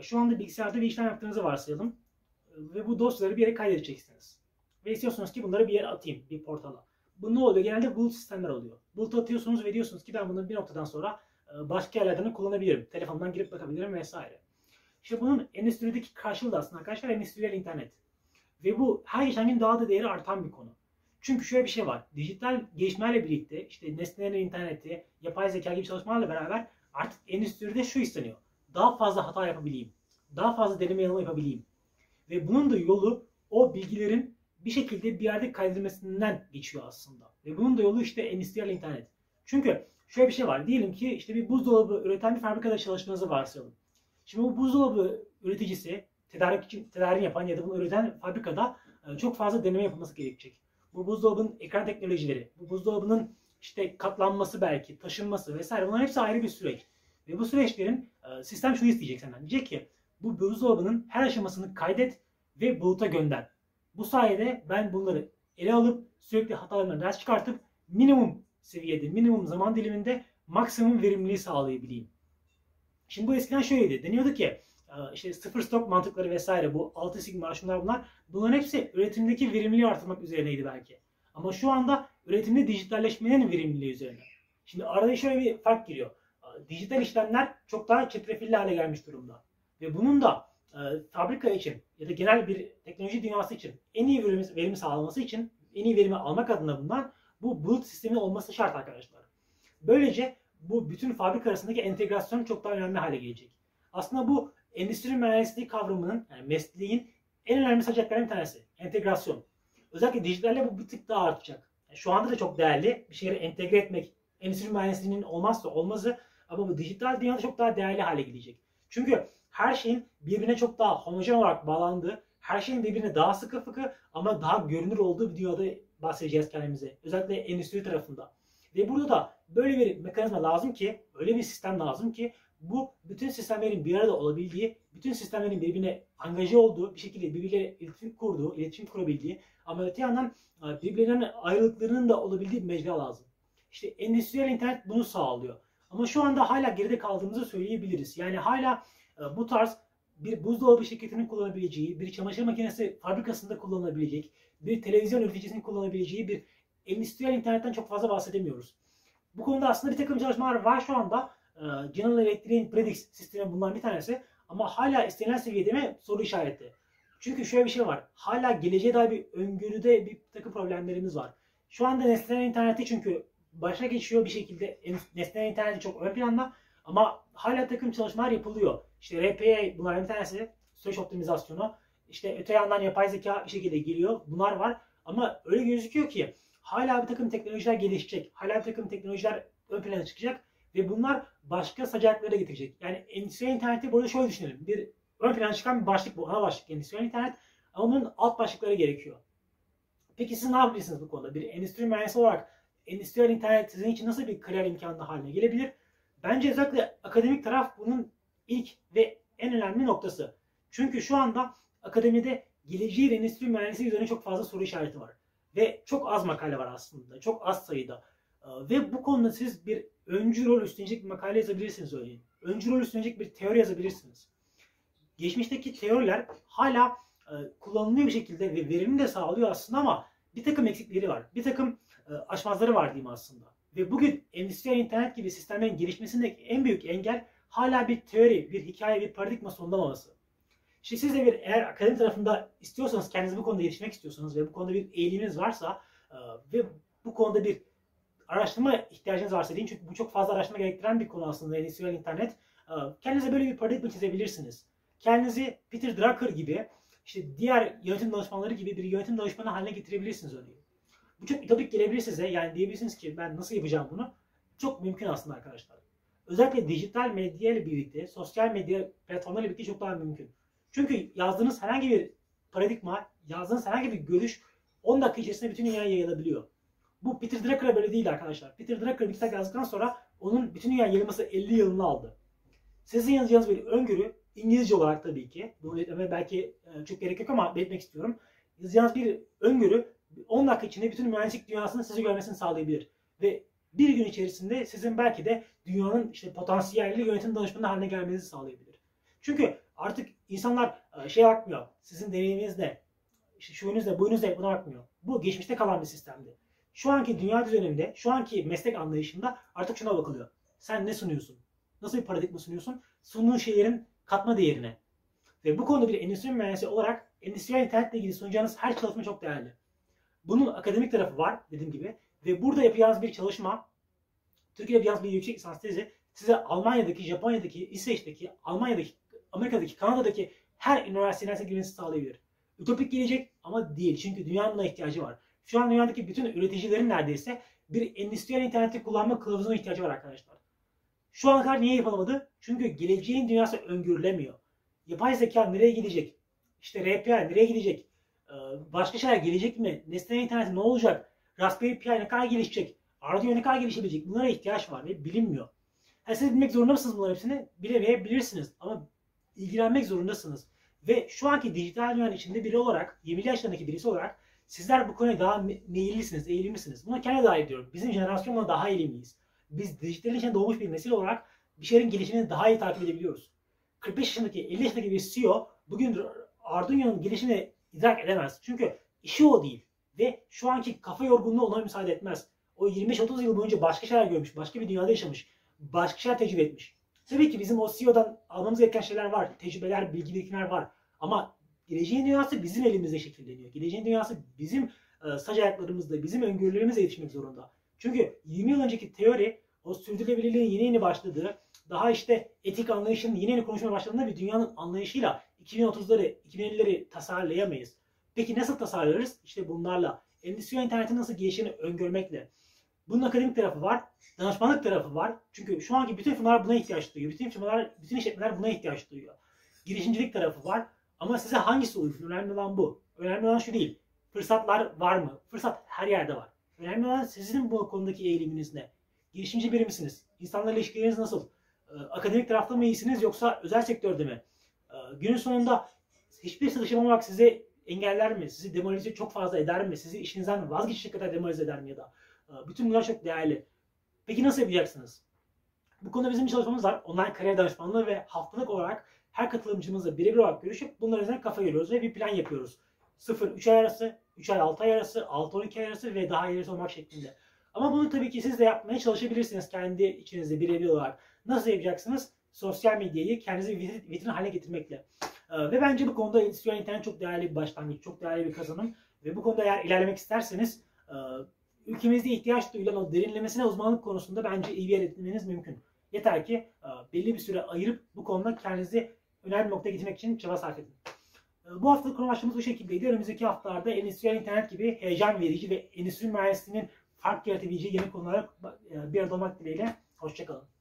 Şu anda bilgisayarda bir işlem yaptığınızı varsayalım. Ve bu dosyaları bir yere kaydedeceksiniz. Ve istiyorsunuz ki bunları bir yere atayım, bir portala. Bu ne oluyor? Genelde bulut sistemler oluyor. Bulut atıyorsunuz ve diyorsunuz ki ben bunu bir noktadan sonra e, başka yerlerden de kullanabilirim. Telefondan girip bakabilirim vesaire. İşte bunun endüstrideki karşılığı da aslında arkadaşlar endüstriyel internet. Ve bu her geçen gün daha da değeri artan bir konu. Çünkü şöyle bir şey var. Dijital gelişmelerle birlikte işte nesnelerin interneti, yapay zeka gibi çalışmalarla beraber artık endüstride şu isteniyor. Daha fazla hata yapabileyim. Daha fazla deneme yanılma yapabileyim. Ve bunun da yolu o bilgilerin bir şekilde bir yerde kaydedilmesinden geçiyor aslında. Ve bunun da yolu işte endüstriyel internet. Çünkü şöyle bir şey var. Diyelim ki işte bir buzdolabı üreten bir fabrikada çalıştığınızı varsayalım. Şimdi bu buzdolabı üreticisi, tedarik tedarik yapan ya da bunu üreten fabrikada e, çok fazla deneme yapılması gerekecek. Bu buzdolabının ekran teknolojileri, bu buzdolabının işte katlanması belki, taşınması vesaire bunların hepsi ayrı bir süreç. Ve bu süreçlerin e, sistem şunu isteyecek senden. Diyecek ki bu buzdolabının her aşamasını kaydet ve buluta gönder. Bu sayede ben bunları ele alıp sürekli hatalarından ders çıkartıp minimum seviyede, minimum zaman diliminde maksimum verimliliği sağlayabileyim. Şimdi bu eskiden şöyleydi. Deniyordu ki e, işte sıfır stok mantıkları vesaire bu 6 sigma şunlar bunlar bunların hepsi üretimdeki verimliliği artırmak üzerineydi belki. Ama şu anda üretimde dijitalleşmenin verimliliği üzerine. Şimdi arada şöyle bir fark giriyor. Dijital işlemler çok daha çetrefilli hale gelmiş durumda. Ve bunun da e, fabrika için ya da genel bir teknoloji dünyası için en iyi verimi, verimi sağlaması için en iyi verimi almak adına bundan bu bulut sistemi olması şart arkadaşlar. Böylece bu bütün fabrika arasındaki entegrasyon çok daha önemli hale gelecek. Aslında bu endüstri mühendisliği kavramının, yani mesleğin en önemli saçaklarından bir tanesi. Entegrasyon. Özellikle dijitalle bu bir tık daha artacak. Yani şu anda da çok değerli. Bir şeyleri entegre etmek endüstri mühendisliğinin olmazsa olmazı ama bu dijital dünyada çok daha değerli hale gelecek. Çünkü her şeyin birbirine çok daha homojen olarak bağlandığı, her şeyin birbirine daha sıkı fıkı ama daha görünür olduğu bir dünyada bahsedeceğiz kendimize. Özellikle endüstri tarafında. Ve burada da böyle bir mekanizma lazım ki, öyle bir sistem lazım ki bu bütün sistemlerin bir arada olabildiği, bütün sistemlerin birbirine angaje olduğu, bir şekilde birbirleriyle iletişim kurduğu, iletişim kurabildiği ama öte yandan e, birbirlerinden ayrılıklarının da olabildiği bir mecra lazım. İşte endüstriyel internet bunu sağlıyor. Ama şu anda hala geride kaldığımızı söyleyebiliriz. Yani hala e, bu tarz bir buzdolabı şirketinin kullanabileceği, bir çamaşır makinesi fabrikasında kullanılabilecek, bir televizyon üreticisinin kullanabileceği bir endüstriyel internetten çok fazla bahsedemiyoruz. Bu konuda aslında bir takım çalışmalar var şu anda. Ee, General Electric'in Predix sistemi bundan bir tanesi. Ama hala istenilen seviyede mi soru işareti. Çünkü şöyle bir şey var. Hala geleceğe dair bir öngörüde bir takım problemlerimiz var. Şu anda nesnel interneti çünkü başa geçiyor bir şekilde. Nesnel interneti çok ön planda. Ama hala takım çalışmalar yapılıyor. İşte RPA bunların bir tanesi. Süreç optimizasyonu. İşte öte yandan yapay zeka bir şekilde geliyor. Bunlar var. Ama öyle gözüküyor ki hala bir takım teknolojiler gelişecek. Hala bir takım teknolojiler ön plana çıkacak. Ve bunlar başka sacaklara getirecek. Yani endüstriyel interneti burada şöyle düşünelim. Bir ön plana çıkan bir başlık bu. Ana başlık endüstriyel internet. Ama bunun alt başlıkları gerekiyor. Peki siz ne yapabilirsiniz bu konuda? Bir endüstri mühendisi olarak endüstriyel internet sizin için nasıl bir kariyer imkanı haline gelebilir? Bence özellikle akademik taraf bunun ilk ve en önemli noktası. Çünkü şu anda akademide geleceği endüstri mühendisi üzerine çok fazla soru işareti var. Ve çok az makale var aslında. Çok az sayıda. Ve bu konuda siz bir öncü rol üstlenecek bir makale yazabilirsiniz örneğin. Öncü rol üstlenecek bir teori yazabilirsiniz. Geçmişteki teoriler hala e, kullanılıyor bir şekilde ve verimli de sağlıyor aslında ama bir takım eksikleri var. Bir takım e, aşmazları var diyeyim aslında. Ve bugün endüstriyel internet gibi sistemlerin gelişmesindeki en büyük engel hala bir teori, bir hikaye, bir paradigma sonlamaması. İşte siz de bir eğer akademi tarafında istiyorsanız, kendinizi bu konuda geliştirmek istiyorsanız ve bu konuda bir eğiliminiz varsa e, ve bu konuda bir araştırma ihtiyacınız varsa deyin çünkü bu çok fazla araştırma gerektiren bir konu aslında endüstriyel internet. E, kendinize böyle bir paradigma çizebilirsiniz. Kendinizi Peter Drucker gibi işte diğer yönetim danışmanları gibi bir yönetim danışmanı haline getirebilirsiniz örneğin. Bu çok ütopik gelebilir size. Yani diyebilirsiniz ki ben nasıl yapacağım bunu? Çok mümkün aslında arkadaşlar. Özellikle dijital medya ile birlikte, sosyal medya platformlarıyla birlikte çok daha mümkün. Çünkü yazdığınız herhangi bir paradigma, yazdığınız herhangi bir görüş 10 dakika içerisinde bütün dünyaya yayılabiliyor. Bu Peter Drucker'a böyle değil arkadaşlar. Peter Drucker bir kitap yazdıktan sonra onun bütün dünya yayılması 50 yılını aldı. Sizin yazacağınız bir öngörü İngilizce olarak tabii ki. Bunu etmeme belki e, çok gerek yok ama belirtmek istiyorum. Yazacağınız bir öngörü 10 dakika içinde bütün mühendislik dünyasının sizi görmesini sağlayabilir. Ve bir gün içerisinde sizin belki de dünyanın işte potansiyelli yönetim danışmanı haline gelmenizi sağlayabilir. Çünkü Artık insanlar e, şey bakmıyor. Sizin deneyiminiz ne? İşte şuyunuz ne, buyunuz ne buna bakmıyor. Bu geçmişte kalan bir sistemdi. Şu anki dünya düzeninde, şu anki meslek anlayışında artık şuna bakılıyor. Sen ne sunuyorsun? Nasıl bir paradigma sunuyorsun? Sunduğun şeylerin katma değerine. Ve bu konuda bir endüstri mühendisi olarak endüstriyel internetle ilgili sunacağınız her çalışma çok değerli. Bunun akademik tarafı var dediğim gibi. Ve burada yapacağınız bir çalışma, Türkiye'de yapacağınız bir yüksek lisans tezi size Almanya'daki, Japonya'daki, İsveç'teki, Almanya'daki, Amerika'daki, Kanada'daki her üniversiteden girmenizi sağlayabilir. Ütopik gelecek ama değil. Çünkü dünyanın buna ihtiyacı var. Şu an dünyadaki bütün üreticilerin neredeyse bir endüstriyel interneti kullanma kılavuzuna ihtiyacı var arkadaşlar. Şu ana kadar niye yapılamadı? Çünkü geleceğin dünyası öngörülemiyor. Yapay zeka nereye gidecek? İşte RPA nereye gidecek? Ee, başka şeyler gelecek mi? Nesnel internet ne olacak? Raspberry Pi ne kadar gelişecek? Arduino ne kadar gelişebilecek? Bunlara ihtiyaç var ve bilinmiyor. Yani siz bilmek zorunda mısınız bunların hepsini? Bilemeyebilirsiniz ama ilgilenmek zorundasınız. Ve şu anki dijital dünyanın içinde biri olarak, 20 yaşlarındaki birisi olarak sizler bu konuya daha meyillisiniz, eğilimlisiniz. Buna kendime dahil ediyorum. Bizim jenerasyonla daha eğilimliyiz. Biz dijitalin içinde doğmuş bir nesil olarak bir şeylerin gelişimini daha iyi takip edebiliyoruz. 45 yaşındaki, 50 yaşındaki bir CEO bugün Arduino'nun gelişimini idrak edemez. Çünkü işi o değil. Ve şu anki kafa yorgunluğu ona müsaade etmez. O 25-30 yıl boyunca başka şeyler görmüş, başka bir dünyada yaşamış, başka şeyler tecrübe etmiş. Tabii ki bizim o CEO'dan almamız gereken şeyler var. Tecrübeler, bilgi birikimler var. Ama geleceğin dünyası bizim elimizde şekilleniyor. Geleceğin dünyası bizim e, saç ayaklarımızda, bizim öngörülerimizle yetişmek zorunda. Çünkü 20 yıl önceki teori o sürdürülebilirliğin yeni yeni başladığı, daha işte etik anlayışın yeni yeni konuşmaya başladığında bir dünyanın anlayışıyla 2030'ları, 2050'leri tasarlayamayız. Peki nasıl tasarlarız? İşte bunlarla. Endüstriyel internetin nasıl gelişini öngörmekle. Bunun akademik tarafı var, danışmanlık tarafı var. Çünkü şu anki bütün firmalar buna ihtiyaç duyuyor. Bütün firmalar, bütün işletmeler buna ihtiyaç duyuyor. Girişimcilik tarafı var. Ama size hangisi uygun? Önemli olan bu. Önemli olan şu değil. Fırsatlar var mı? Fırsat her yerde var. Önemli olan sizin bu konudaki eğiliminiz ne? Girişimci biri misiniz? İnsanlarla ilişkileriniz nasıl? Ee, akademik tarafta mı iyisiniz yoksa özel sektörde mi? Ee, günün sonunda hiçbir çalışamamak size engeller mi? Sizi demoralize çok fazla eder mi? Sizi işinizden vazgeçecek kadar demoralize eder mi ya da? Ee, bütün bunlar çok değerli. Peki nasıl yapacaksınız? Bu konuda bizim çalışmamız var. Online kariyer danışmanlığı ve haftalık olarak her katılımcımızla birebir olarak görüşüp bunlar üzerine kafa görüyoruz ve bir plan yapıyoruz. 0-3 ay arası, 3 ay 6 ay arası, 6-12 ay arası ve daha ilerisi olmak şeklinde. Ama bunu tabii ki siz de yapmaya çalışabilirsiniz kendi içinizde birebir olarak. Nasıl yapacaksınız? Sosyal medyayı kendinize vitrin haline getirmekle. Ee, ve bence bu konuda endüstriyel internet çok değerli bir başlangıç, çok değerli bir kazanım. Ve bu konuda eğer ilerlemek isterseniz e, ülkemizde ihtiyaç duyulan o derinlemesine uzmanlık konusunda bence iyi bir yer edinmeniz mümkün. Yeter ki e, belli bir süre ayırıp bu konuda kendinizi önemli noktaya getirmek için çaba sarf edin. E, bu haftalık konu bu şekildeydi. Önümüzdeki haftalarda endüstriyel internet gibi heyecan verici ve endüstri mühendisliğinin fark yaratabileceği yeni konulara bir arada olmak dileğiyle. Hoşçakalın.